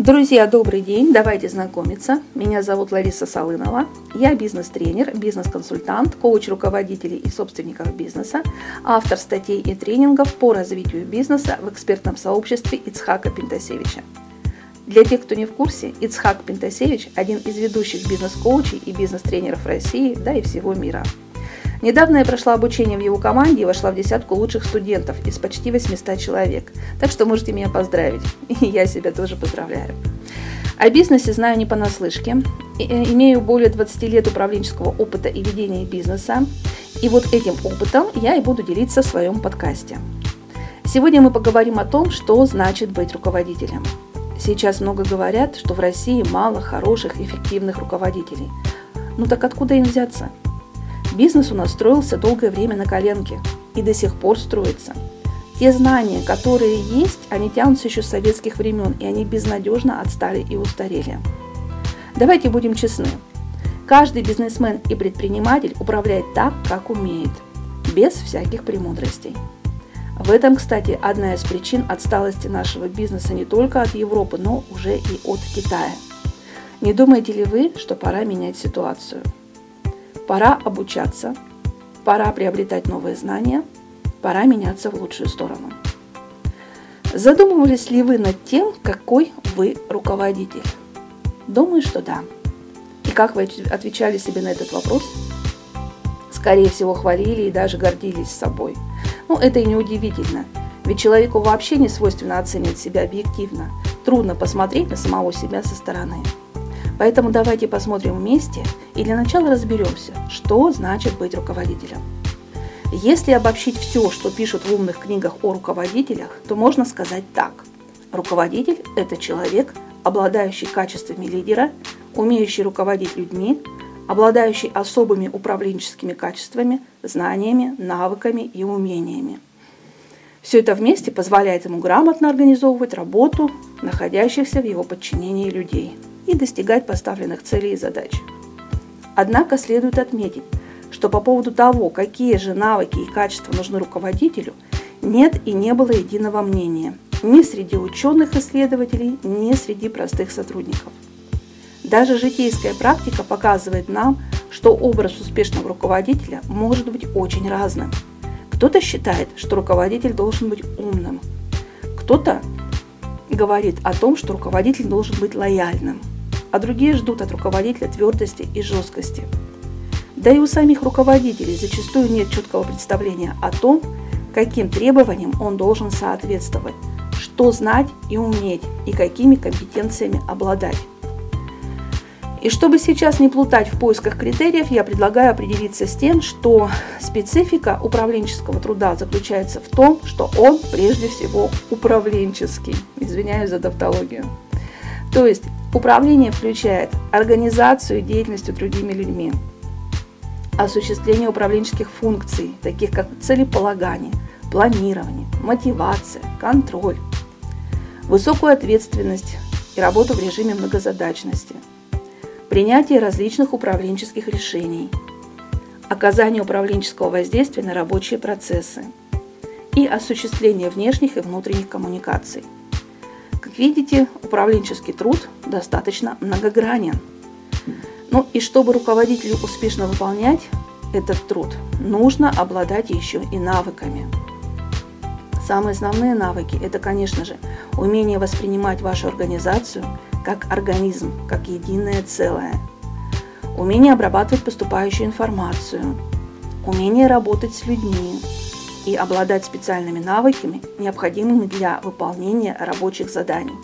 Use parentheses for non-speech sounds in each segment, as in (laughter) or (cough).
Друзья, добрый день, давайте знакомиться. Меня зовут Лариса Салынова. Я бизнес-тренер, бизнес-консультант, коуч руководителей и собственников бизнеса, автор статей и тренингов по развитию бизнеса в экспертном сообществе Ицхака Пентасевича. Для тех, кто не в курсе, Ицхак Пентасевич – один из ведущих бизнес-коучей и бизнес-тренеров России, да и всего мира. Недавно я прошла обучение в его команде и вошла в десятку лучших студентов из почти 800 человек. Так что можете меня поздравить. (laughs) И я себя тоже поздравляю. О бизнесе знаю не понаслышке. Э, имею более 20 лет управленческого опыта и ведения бизнеса. И вот этим опытом я и буду делиться в своем подкасте. Сегодня мы поговорим о том, что значит быть руководителем. Сейчас много говорят, что в России мало хороших, эффективных руководителей. Ну так откуда им взяться? Бизнес у нас строился долгое время на коленке и до сих пор строится. Те знания, которые есть, они тянутся еще с советских времен, и они безнадежно отстали и устарели. Давайте будем честны. Каждый бизнесмен и предприниматель управляет так, как умеет, без всяких премудростей. В этом, кстати, одна из причин отсталости нашего бизнеса не только от Европы, но уже и от Китая. Не думаете ли вы, что пора менять ситуацию? Пора обучаться, пора приобретать новые знания, пора меняться в лучшую сторону. Задумывались ли вы над тем, какой вы руководитель? Думаю, что да. И как вы отвечали себе на этот вопрос? Скорее всего, хвалили и даже гордились собой. Ну, это и не удивительно, ведь человеку вообще не свойственно оценивать себя объективно. Трудно посмотреть на самого себя со стороны. Поэтому давайте посмотрим вместе и для начала разберемся, что значит быть руководителем. Если обобщить все, что пишут в умных книгах о руководителях, то можно сказать так. Руководитель – это человек, обладающий качествами лидера, умеющий руководить людьми, обладающий особыми управленческими качествами, знаниями, навыками и умениями. Все это вместе позволяет ему грамотно организовывать работу находящихся в его подчинении людей – и достигать поставленных целей и задач. Однако следует отметить, что по поводу того, какие же навыки и качества нужны руководителю, нет и не было единого мнения ни среди ученых-исследователей, ни среди простых сотрудников. Даже житейская практика показывает нам, что образ успешного руководителя может быть очень разным. Кто-то считает, что руководитель должен быть умным, кто-то говорит о том, что руководитель должен быть лояльным, а другие ждут от руководителя твердости и жесткости. Да и у самих руководителей зачастую нет четкого представления о том, каким требованиям он должен соответствовать, что знать и уметь, и какими компетенциями обладать. И чтобы сейчас не плутать в поисках критериев, я предлагаю определиться с тем, что специфика управленческого труда заключается в том, что он прежде всего управленческий. Извиняюсь за тавтологию. То есть управление включает организацию деятельности другими людьми, осуществление управленческих функций, таких как целеполагание, планирование, мотивация, контроль, высокую ответственность и работу в режиме многозадачности – принятие различных управленческих решений, оказание управленческого воздействия на рабочие процессы. И осуществление внешних и внутренних коммуникаций. Видите, управленческий труд достаточно многогранен. Ну и чтобы руководителю успешно выполнять этот труд, нужно обладать еще и навыками. Самые основные навыки – это, конечно же, умение воспринимать вашу организацию – как организм, как единое целое. Умение обрабатывать поступающую информацию, умение работать с людьми и обладать специальными навыками, необходимыми для выполнения рабочих заданий.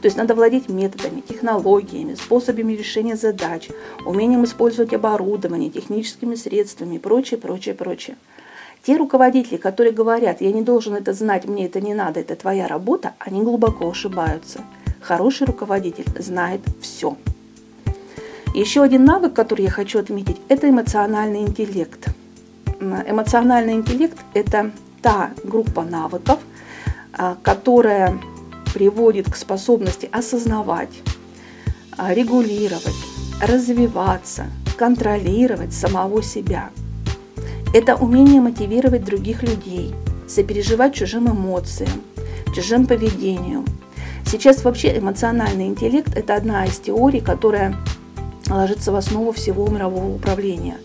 То есть надо владеть методами, технологиями, способами решения задач, умением использовать оборудование, техническими средствами и прочее, прочее, прочее. Те руководители, которые говорят, я не должен это знать, мне это не надо, это твоя работа, они глубоко ошибаются – Хороший руководитель знает все. Еще один навык, который я хочу отметить, это эмоциональный интеллект. Эмоциональный интеллект – это та группа навыков, а, которая приводит к способности осознавать, а, регулировать, развиваться, контролировать самого себя. Это умение мотивировать других людей, сопереживать чужим эмоциям, чужим поведению – Сейчас вообще эмоциональный интеллект – это одна из теорий, которая ложится в основу всего мирового управления.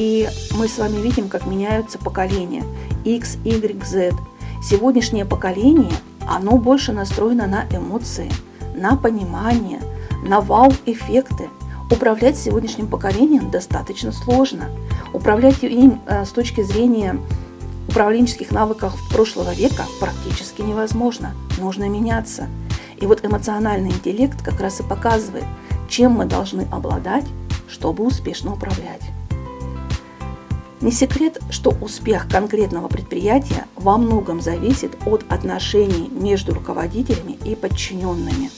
И мы с вами видим, как меняются поколения X, Y, Z. Сегодняшнее поколение, оно больше настроено на эмоции, на понимание, на вау-эффекты. Управлять сегодняшним поколением достаточно сложно. Управлять им э, с точки зрения управленческих навыков прошлого века практически невозможно. Нужно меняться. И вот эмоциональный интеллект как раз и показывает, чем мы должны обладать, чтобы успешно управлять. Не секрет, что успех конкретного предприятия во многом зависит от отношений между руководителями и подчиненными.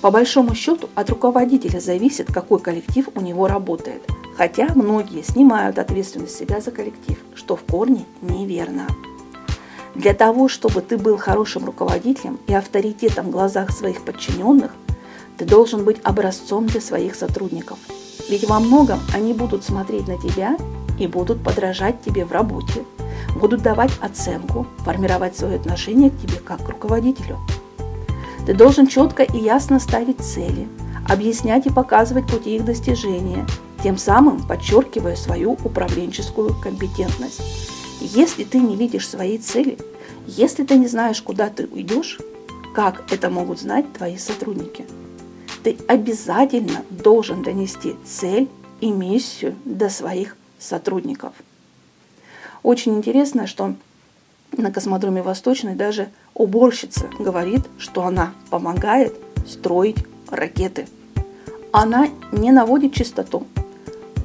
По большому счету от руководителя зависит, какой коллектив у него работает, хотя многие снимают ответственность себя за коллектив, что в корне неверно. Для того, чтобы ты был хорошим руководителем и авторитетом в глазах своих подчиненных, ты должен быть образцом для своих сотрудников. Ведь во многом они будут смотреть на тебя и будут подражать тебе в работе, будут давать оценку, формировать свое отношение к тебе как к руководителю. Ты должен четко и ясно ставить цели, объяснять и показывать пути их достижения, тем самым подчеркивая свою управленческую компетентность. Если ты не видишь своей цели, если ты не знаешь, куда ты уйдешь, как это могут знать твои сотрудники? Ты обязательно должен донести цель и миссию до своих сотрудников. Очень интересно, что на космодроме Восточный даже уборщица говорит, что она помогает строить ракеты. Она не наводит чистоту.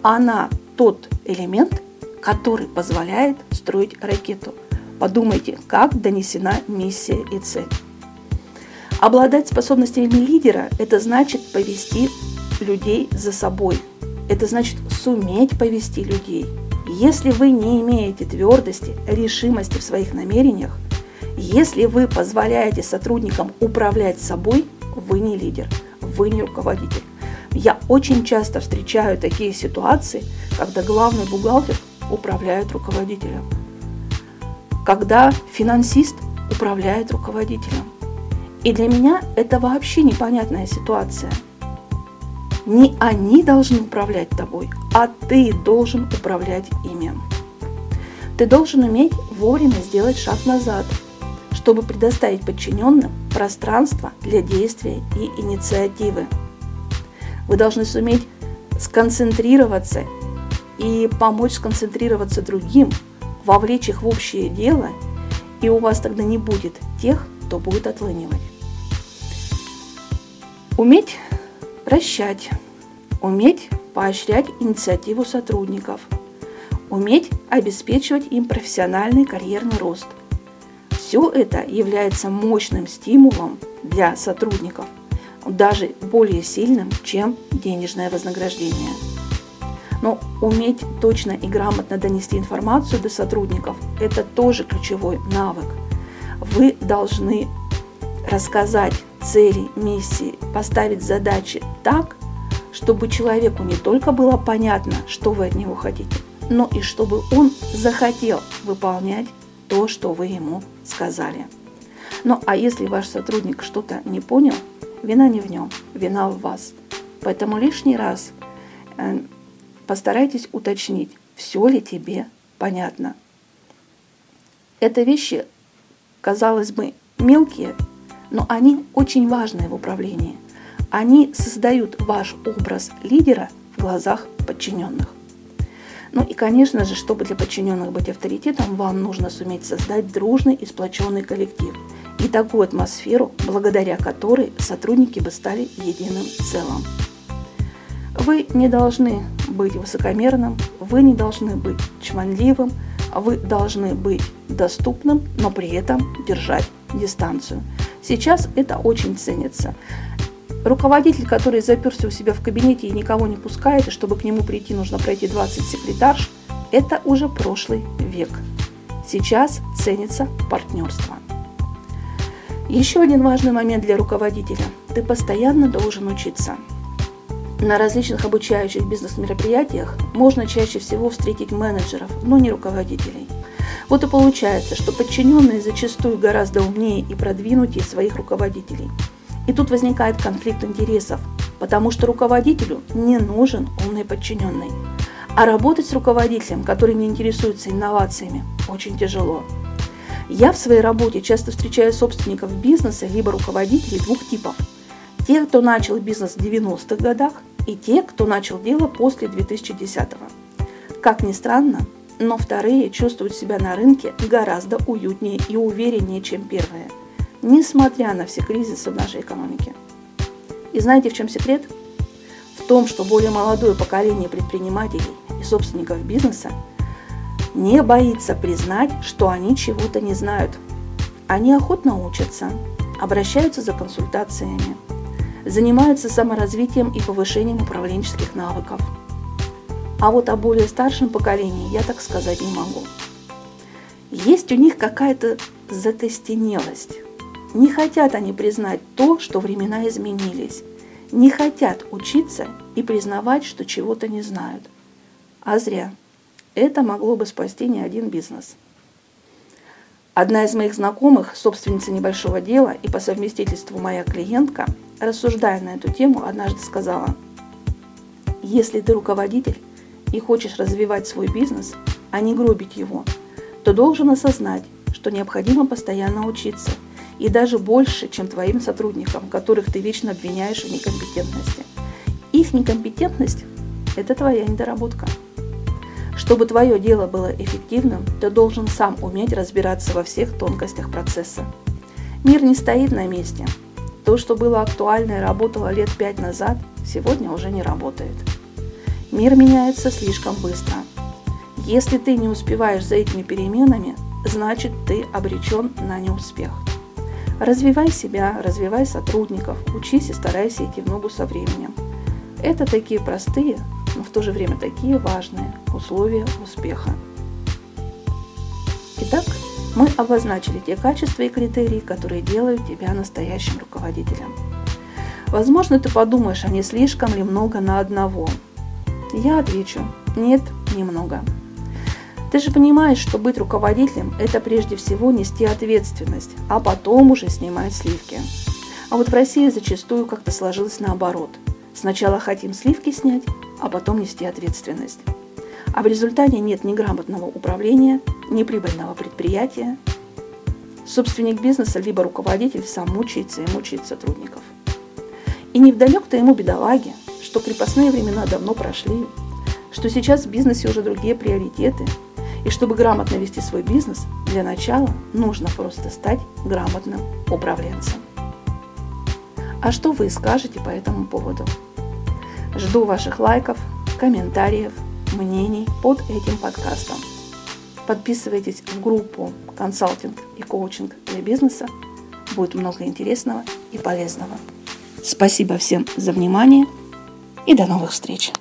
Она тот элемент, который позволяет строить ракету. Подумайте, как донесена миссия и цель. Обладать способностями лидера – это значит повести людей за собой. Это значит суметь повести людей. Если вы не имеете твердости, решимости в своих намерениях, если вы позволяете сотрудникам управлять собой, вы не лидер, вы не руководитель. Я очень часто встречаю такие ситуации, когда главный бухгалтер управляет руководителем. Когда финансист управляет руководителем. И для меня это вообще непонятная ситуация. Не они должны управлять тобой, а ты должен управлять ими. Ты должен уметь вовремя сделать шаг назад, чтобы предоставить подчиненным пространство для действия и инициативы. Вы должны суметь сконцентрироваться и помочь сконцентрироваться другим, вовлечь их в общее дело, и у вас тогда не будет тех, кто будет отлынивать. Уметь прощать, уметь поощрять инициативу сотрудников, уметь обеспечивать им профессиональный карьерный рост. Все это является мощным стимулом для сотрудников, даже более сильным, чем денежное вознаграждение. Но уметь точно и грамотно донести информацию до сотрудников – это тоже ключевой навык. Вы должны рассказать цели, миссии, поставить задачи так, чтобы человеку не только было понятно, что вы от него хотите, но и чтобы он захотел выполнять то, что вы ему сказали. Ну а если ваш сотрудник что-то не понял, вина не в нем, вина в вас. Поэтому лишний раз э, Постарайтесь уточнить, все ли тебе понятно. Это вещи, казалось бы, мелкие, но они очень важные в управлении. Они создают ваш образ лидера в глазах подчиненных. Ну и, конечно же, чтобы для подчиненных быть авторитетом, вам нужно суметь создать дружный и сплоченный коллектив и такую атмосферу, благодаря которой сотрудники бы стали единым целым. Вы не должны быть высокомерным, вы не должны быть чванливым, вы должны быть доступным, но при этом держать дистанцию. Сейчас это очень ценится. Руководитель, который заперся у себя в кабинете и никого не пускает, и чтобы к нему прийти, нужно пройти 20 секретарш, это уже прошлый век. Сейчас ценится партнерство. Еще один важный момент для руководителя. Ты постоянно должен учиться. На различных обучающих бизнес-мероприятиях можно чаще всего встретить менеджеров, но не руководителей. Вот и получается, что подчиненные зачастую гораздо умнее и продвинутее своих руководителей. И тут возникает конфликт интересов, потому что руководителю не нужен умный подчиненный. А работать с руководителем, который не интересуется инновациями, очень тяжело. Я в своей работе часто встречаю собственников бизнеса либо руководителей двух типов. Те, кто начал бизнес в 90-х годах, и те, кто начал дело после 2010-го. Как ни странно, но вторые чувствуют себя на рынке гораздо уютнее и увереннее, чем первые, несмотря на все кризисы в нашей экономике. И знаете, в чем секрет? В том, что более молодое поколение предпринимателей и собственников бизнеса не боится признать, что они чего-то не знают. Они охотно учатся, обращаются за консультациями, занимаются саморазвитием и повышением управленческих навыков. А вот о более старшем поколении я так сказать не могу. Есть у них какая-то закостенелость. Не хотят они признать то, что времена изменились. Не хотят учиться и признавать, что чего-то не знают. А зря. Это могло бы спасти не один бизнес. Одна из моих знакомых, собственница небольшого дела и по совместительству моя клиентка, рассуждая на эту тему, однажды сказала, если ты руководитель и хочешь развивать свой бизнес, а не гробить его, то должен осознать, что необходимо постоянно учиться, и даже больше, чем твоим сотрудникам, которых ты вечно обвиняешь в некомпетентности. Их некомпетентность – это твоя недоработка. Чтобы твое дело было эффективным, ты должен сам уметь разбираться во всех тонкостях процесса. Мир не стоит на месте. То, что было актуально и работало лет пять назад, сегодня уже не работает. Мир меняется слишком быстро. Если ты не успеваешь за этими переменами, значит ты обречен на неуспех. Развивай себя, развивай сотрудников, учись и старайся идти в ногу со временем. Это такие простые, но в то же время такие важные условия успеха. Итак, мы обозначили те качества и критерии, которые делают тебя настоящим руководителем. Возможно, ты подумаешь, а не слишком ли много на одного? Я отвечу, нет, немного. Ты же понимаешь, что быть руководителем – это прежде всего нести ответственность, а потом уже снимать сливки. А вот в России зачастую как-то сложилось наоборот. Сначала хотим сливки снять, а потом нести ответственность. А в результате нет ни грамотного управления, ни прибыльного предприятия. Собственник бизнеса либо руководитель сам мучается и мучает сотрудников. И не вдалек-то ему бедолаги, что крепостные времена давно прошли, что сейчас в бизнесе уже другие приоритеты, и чтобы грамотно вести свой бизнес, для начала нужно просто стать грамотным управленцем. А что вы скажете по этому поводу? Жду ваших лайков, комментариев, мнений под этим подкастом. Подписывайтесь в группу «Консалтинг и коучинг для бизнеса». Будет много интересного и полезного. Спасибо всем за внимание и до новых встреч!